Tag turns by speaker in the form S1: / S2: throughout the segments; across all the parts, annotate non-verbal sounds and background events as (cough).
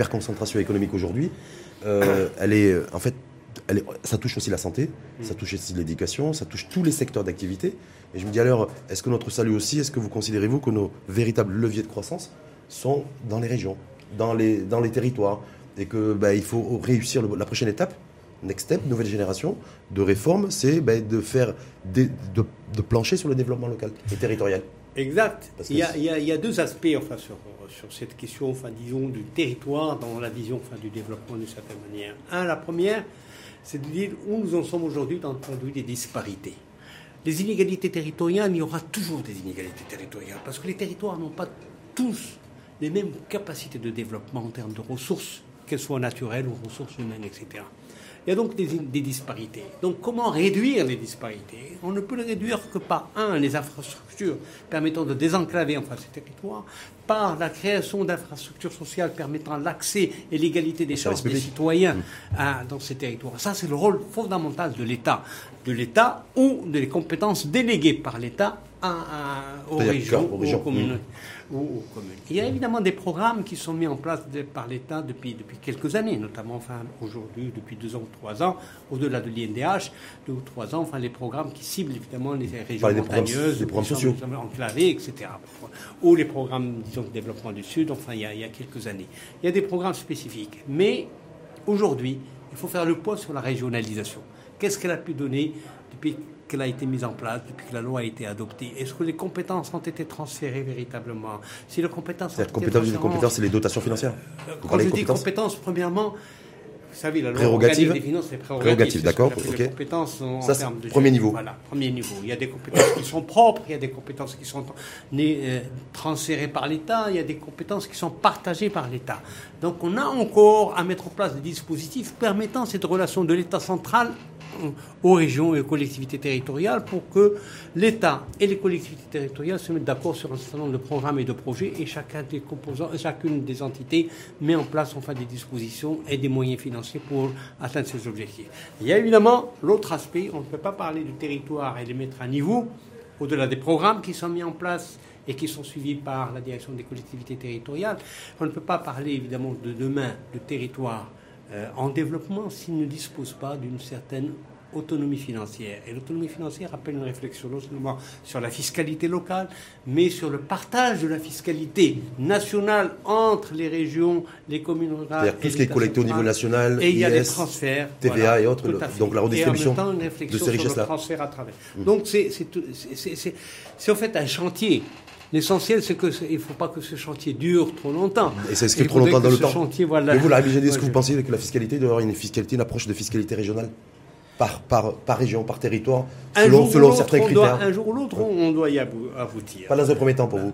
S1: l'hyperconcentration économique aujourd'hui, euh, elle est en fait, elle est- ça touche aussi la santé, ça touche aussi l'éducation, ça touche tous les secteurs d'activité. Et je me dis alors, est-ce que notre salut aussi, est-ce que vous considérez-vous que nos véritables leviers de croissance sont dans les régions, dans les, territoires, et que bah, il faut réussir la prochaine étape, next step, nouvelle génération de réforme, c'est bah, de faire des- de, de plancher sur le développement local et territorial.
S2: Exact. Il y, a,
S1: c'est-
S2: il y a- il y a deux aspects enfin, sur, sur cette question, enfin, disons, du territoire dans la vision enfin, du développement d'une certaine manière. Un, la première, c'est de dire où nous en sommes aujourd'hui dans le point de vue des disparités. Les inégalités territoriales, il y aura toujours des inégalités territoriales, parce que les territoires n'ont pas tous les mêmes capacités de développement en termes de ressources, qu'elles soient naturelles ou ressources humaines, etc. Il y a donc des, disparités. Donc comment réduire les disparités On ne peut les réduire que par, un, les infrastructures permettant de désenclaver enfin ces territoires, par la création d'infrastructures sociales permettant l'accès et l'égalité des chances des citoyens à- dans ces territoires. Ça, c'est le rôle fondamental de l'État. De l'État ou des compétences déléguées par l'État aux régions,
S1: aux régions.
S2: aux communes. ou aux communes. Il y a évidemment des programmes qui sont mis en place de- par l'État depuis, depuis quelques années, notamment enfin, aujourd'hui, depuis deux ans ou trois ans, au-delà de l'INDH, deux ou trois ans, enfin, les programmes qui ciblent évidemment les régions
S1: programmes-
S2: montagneuses,
S1: des programmes
S2: les
S1: sociaux.
S2: zones enclavées, etc. Ou les programmes, disons, développement du Sud, enfin, il y, a, il y a quelques années. Il y a des programmes spécifiques. Mais aujourd'hui, il faut faire le point sur la régionalisation. Qu'est-ce qu'elle a pu donner depuis qu'elle a été mise en place, depuis que la loi a été adoptée? Est-ce que les compétences ont été transférées véritablement? Si les compétences été
S1: compétences, les compétences, c'est les dotations financières. Vous
S2: quand je dis
S1: compétences,
S2: premièrement, vous savez, la loi
S1: Prérogatives
S2: organique des finances, c'est ce
S1: d'accord,
S2: compétences en,
S1: Ça,
S2: termes de
S1: premier niveau.
S2: Voilà, premier niveau. Il y a des compétences qui sont propres, il y a des compétences qui sont euh, transférées par l'État, il y a des compétences qui sont partagées par l'État. Donc on a encore à mettre en place des dispositifs permettant cette relation de l'État central aux régions et aux collectivités territoriales pour que l'État et les collectivités territoriales se mettent d'accord sur un certain nombre de programmes et de projets et chacun des composants, chacune des entités met en place enfin des dispositions et des moyens financiers pour atteindre ces objectifs. Il y a évidemment l'autre aspect, on ne peut pas parler du territoire et les mettre à niveau au-delà des programmes qui sont mis en place et qui sont suivis par la direction des collectivités territoriales. On ne peut pas parler évidemment de demain de territoire euh, en développement s'il ne dispose pas d'une certaine autonomie financière. Et l'autonomie financière appelle une réflexion non seulement sur la fiscalité locale, mais sur le partage de la fiscalité nationale entre les régions, les communes rurales.
S1: C'est-à-dire tout ce qui est collecté au niveau national,
S2: Et il y a des transferts.
S1: TVA
S2: voilà,
S1: et autres, donc la redistribution
S2: Et en même temps, une réflexion
S1: de ces richesses-là.
S2: transfert à travers. Donc c'est en fait un chantier. L'essentiel, c'est qu'il ne faut pas que ce chantier dure trop longtemps.
S1: Et c'est ce qui est trop longtemps dans le temps.
S2: chantier, voilà.
S1: Mais vous, dit, est-ce que vous pensez que la fiscalité doit avoir une fiscalité, une approche de fiscalité régionale par, par, par région, par territoire,
S2: un
S1: selon, selon certains critères
S2: doit- un jour ou l'autre, on doit y abou- aboutir.
S1: Pas dans un premier temps pour vous.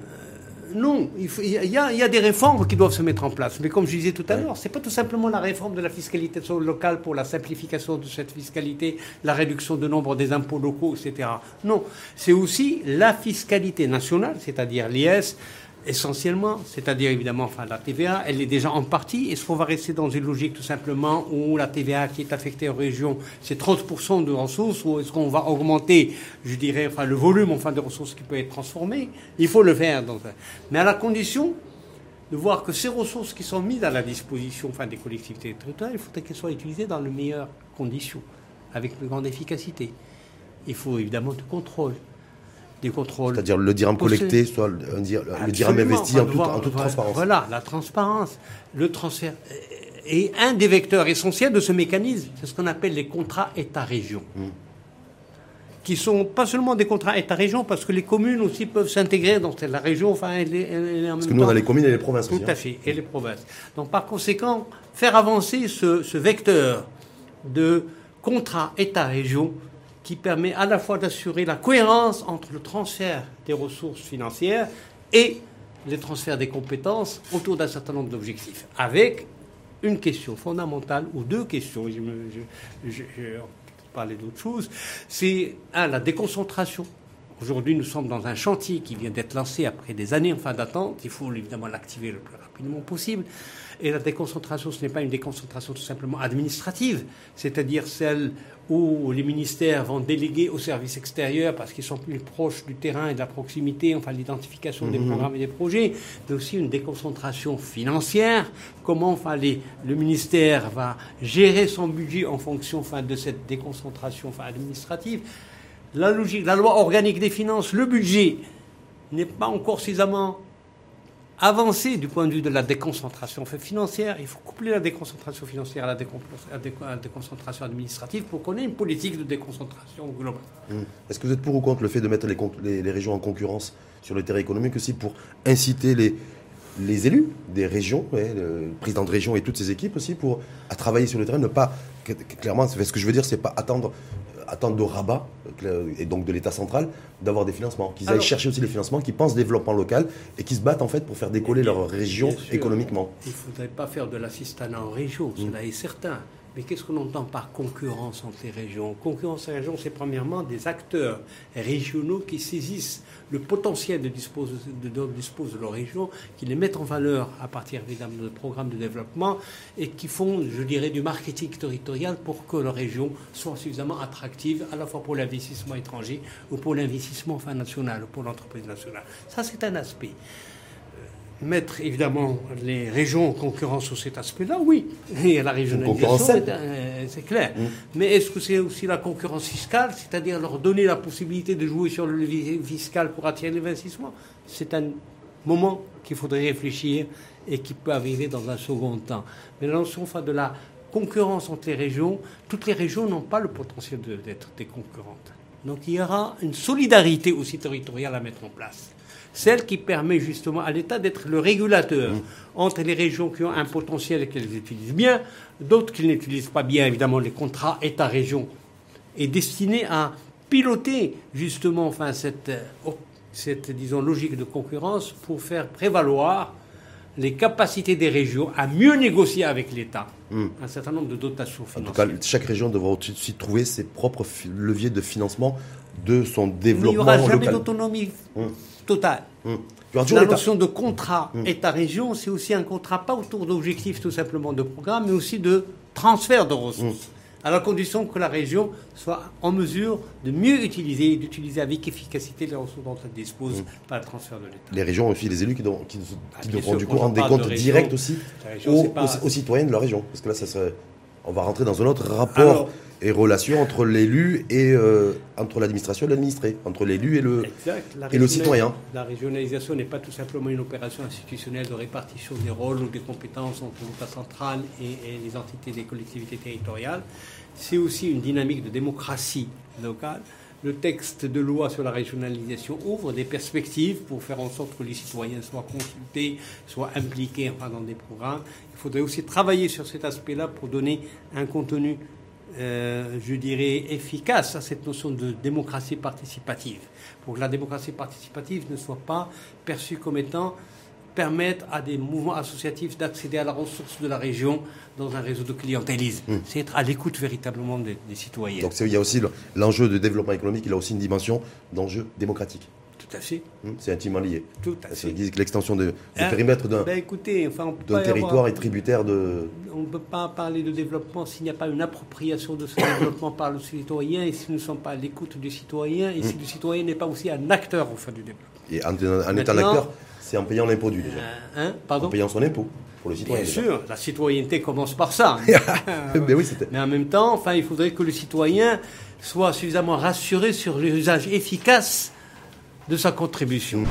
S2: Non, il, faut- il y, a, il y a des réformes qui doivent se mettre en place. Mais comme je disais tout à l'heure, c'est pas tout simplement la réforme de la fiscalité locale pour la simplification de cette fiscalité, la réduction du nombre des impôts locaux, etc. Non, c'est aussi la fiscalité nationale, c'est-à-dire l'IS, essentiellement, c'est-à-dire évidemment enfin, la TVA, elle est déjà en partie. Est-ce qu'on va rester dans une logique tout simplement où la TVA qui est affectée aux régions, c'est 30% de ressources, ou est-ce qu'on va augmenter, je dirais, enfin, le volume enfin, de ressources qui peut être transformé Il faut le faire. Mais à la condition de voir que ces ressources qui sont mises à la disposition des collectivités territoriales, il faudrait qu'elles soient utilisées dans les meilleures conditions, avec plus grande efficacité. Il faut évidemment du contrôle. Des contrôles.
S1: C'est-à-dire le dirham collecté, soit le, le dirham investi en, toute- en transparence.
S2: Voilà, la transparence, le transfert. Et un des vecteurs essentiels de ce mécanisme, c'est ce qu'on appelle les contrats État-région.
S1: Mm.
S2: Qui sont pas seulement des contrats État-région, parce que les communes aussi peuvent s'intégrer dans la région, enfin, elle est- elle est en
S1: Parce
S2: même
S1: que nous, on
S2: temps-
S1: a les communes et les provinces
S2: tout
S1: aussi.
S2: à
S1: hein.
S2: fait, et les provinces. Donc par conséquent, faire avancer ce, ce vecteur de contrat État-région qui permet à la fois d'assurer la cohérence entre le transfert des ressources financières et les transferts des compétences autour d'un certain nombre d'objectifs, avec une question fondamentale, ou deux questions, je, je, je- d'autre chose, c'est, un, la déconcentration Aujourd'hui, nous sommes dans un chantier qui vient d'être lancé après des années en fin d'attente. Il faut évidemment l'activer le plus rapidement possible. Et la déconcentration, ce n'est pas une déconcentration tout simplement administrative, c'est-à-dire celle où les ministères vont déléguer aux services extérieurs parce qu'ils sont plus proches du terrain et de la proximité, enfin l'identification des mhm. programmes et des projets, mais aussi une déconcentration financière, comment enfin, le ministère va gérer son budget en fonction enfin, de cette déconcentration enfin, administrative. La logique, la loi organique des finances, le budget n'est pas encore suffisamment avancer du point de vue de la déconcentration financière. Il faut coupler la déconcentration financière à la, déconcentration administrative pour qu'on ait une politique de déconcentration globale.
S1: Mmh. Est-ce que vous êtes pour ou contre le fait de mettre les, régions en concurrence sur le terrain économique aussi pour inciter les, les élus des régions, le président de région et toutes ses équipes aussi, pour à travailler sur le terrain, ne pas clairement, ce que je veux dire, c'est pas attendre attendre de rabat, euh, et donc de l'État central, d'avoir des financements. Qu'ils aillent chercher aussi les financements, qu'ils pensent développement local et qui se battent en fait pour faire décoller leur région économiquement.
S2: Il ne faudrait pas faire de l'assistanat en région, cela est certain. Mais qu'est-ce qu'on entend par concurrence entre les régions? Concurrence entre les régions, c'est premièrement des acteurs régionaux qui saisissent le potentiel de dispose de, de leur région, qui les mettent en valeur à partir évidemment de programmes de développement et qui font, je dirais, du marketing territorial pour que leur région soit suffisamment attractive à la fois pour l'investissement étranger ou pour l'investissement national ou pour l'entreprise nationale. Ça, c'est un aspect mettre évidemment les régions en concurrence sur cet aspect-là, oui. Et la régionalisation, euh, c'est clair. Mm. Mais est-ce que c'est aussi la concurrence fiscale, c'est-à-dire leur donner la possibilité de jouer sur le levier fiscal pour attirer l'investissement? C'est un moment qu'il faudrait réfléchir et qui peut arriver dans un second temps. Mais la notion de la concurrence entre les régions, toutes les régions n'ont pas le potentiel d'être des concurrentes. Donc il y aura une solidarité aussi territoriale à mettre en place celle qui permet justement à l'État d'être le régulateur mmh. entre les régions qui ont un potentiel et qu'elles utilisent bien, d'autres qui n'utilisent pas bien, évidemment, les contrats État-région, est destiné à piloter justement enfin, cette, cette disons, logique de concurrence pour faire prévaloir les capacités des régions à mieux négocier avec l'État mmh. un certain nombre de dotations financières.
S1: En tout cas, chaque région devra aussi trouver ses propres leviers de financement de son développement local.
S2: Il n'y aura jamais d'autonomie mmh total. Hum. La notion de contrat. État-région, c'est aussi un contrat pas autour d'objectifs tout simplement de programme, mais aussi de transfert de ressources. À la condition que la région soit en mesure de mieux utiliser et d'utiliser avec efficacité les ressources dont elle dispose par le transfert de l'État.
S1: Les régions aussi, les élus qui, qui, qui devront du coup rendre des comptes directs aussi aux, citoyens de la région. Parce que là, ça serait, on va rentrer dans un autre rapport et relation entre l'élu et euh, entre l'administration et l'administré, entre l'élu et le, et le citoyen.
S2: La régionalisation n'est pas tout simplement une opération institutionnelle de répartition des rôles ou des compétences entre l'État central et, les entités des collectivités territoriales. C'est aussi une dynamique de démocratie locale. Le texte de loi sur la régionalisation ouvre des perspectives pour faire en sorte que les citoyens soient consultés, soient impliqués dans des programmes. Il faudrait aussi travailler sur cet aspect-là pour donner un contenu euh, je dirais, efficace à cette notion de démocratie participative, pour que la démocratie participative ne soit pas perçue comme étant permettre à des mouvements associatifs d'accéder à la ressource de la région dans un réseau de clientélisme. Hmm. C'est être à l'écoute véritablement des, citoyens.
S1: Donc il y a aussi l'enjeu de développement économique, il a aussi une dimension d'enjeu démocratique.
S2: Tout à fait.
S1: Hmm, c'est intimement lié.
S2: Tout à fait.
S1: que l'extension du hein? périmètre d'un
S2: ben
S1: enfin, territoire est tributaire de...
S2: On ne peut pas parler de développement s'il n'y a pas une appropriation de ce (coughs) développement par le citoyen et si nous ne sommes pas à l'écoute du citoyen et si hmm. le citoyen n'est pas aussi un acteur au fin du développement.
S1: Et en, étant un acteur, c'est en payant l'impôt du déjà. Euh, hein, pardon en payant son impôt. Pour le citoyen,
S2: Bien sûr, la citoyenneté commence par ça. (laughs)
S1: mais, oui,
S2: mais en même temps, enfin, il faudrait que le citoyen soit suffisamment rassuré sur l'usage efficace de sa contribution.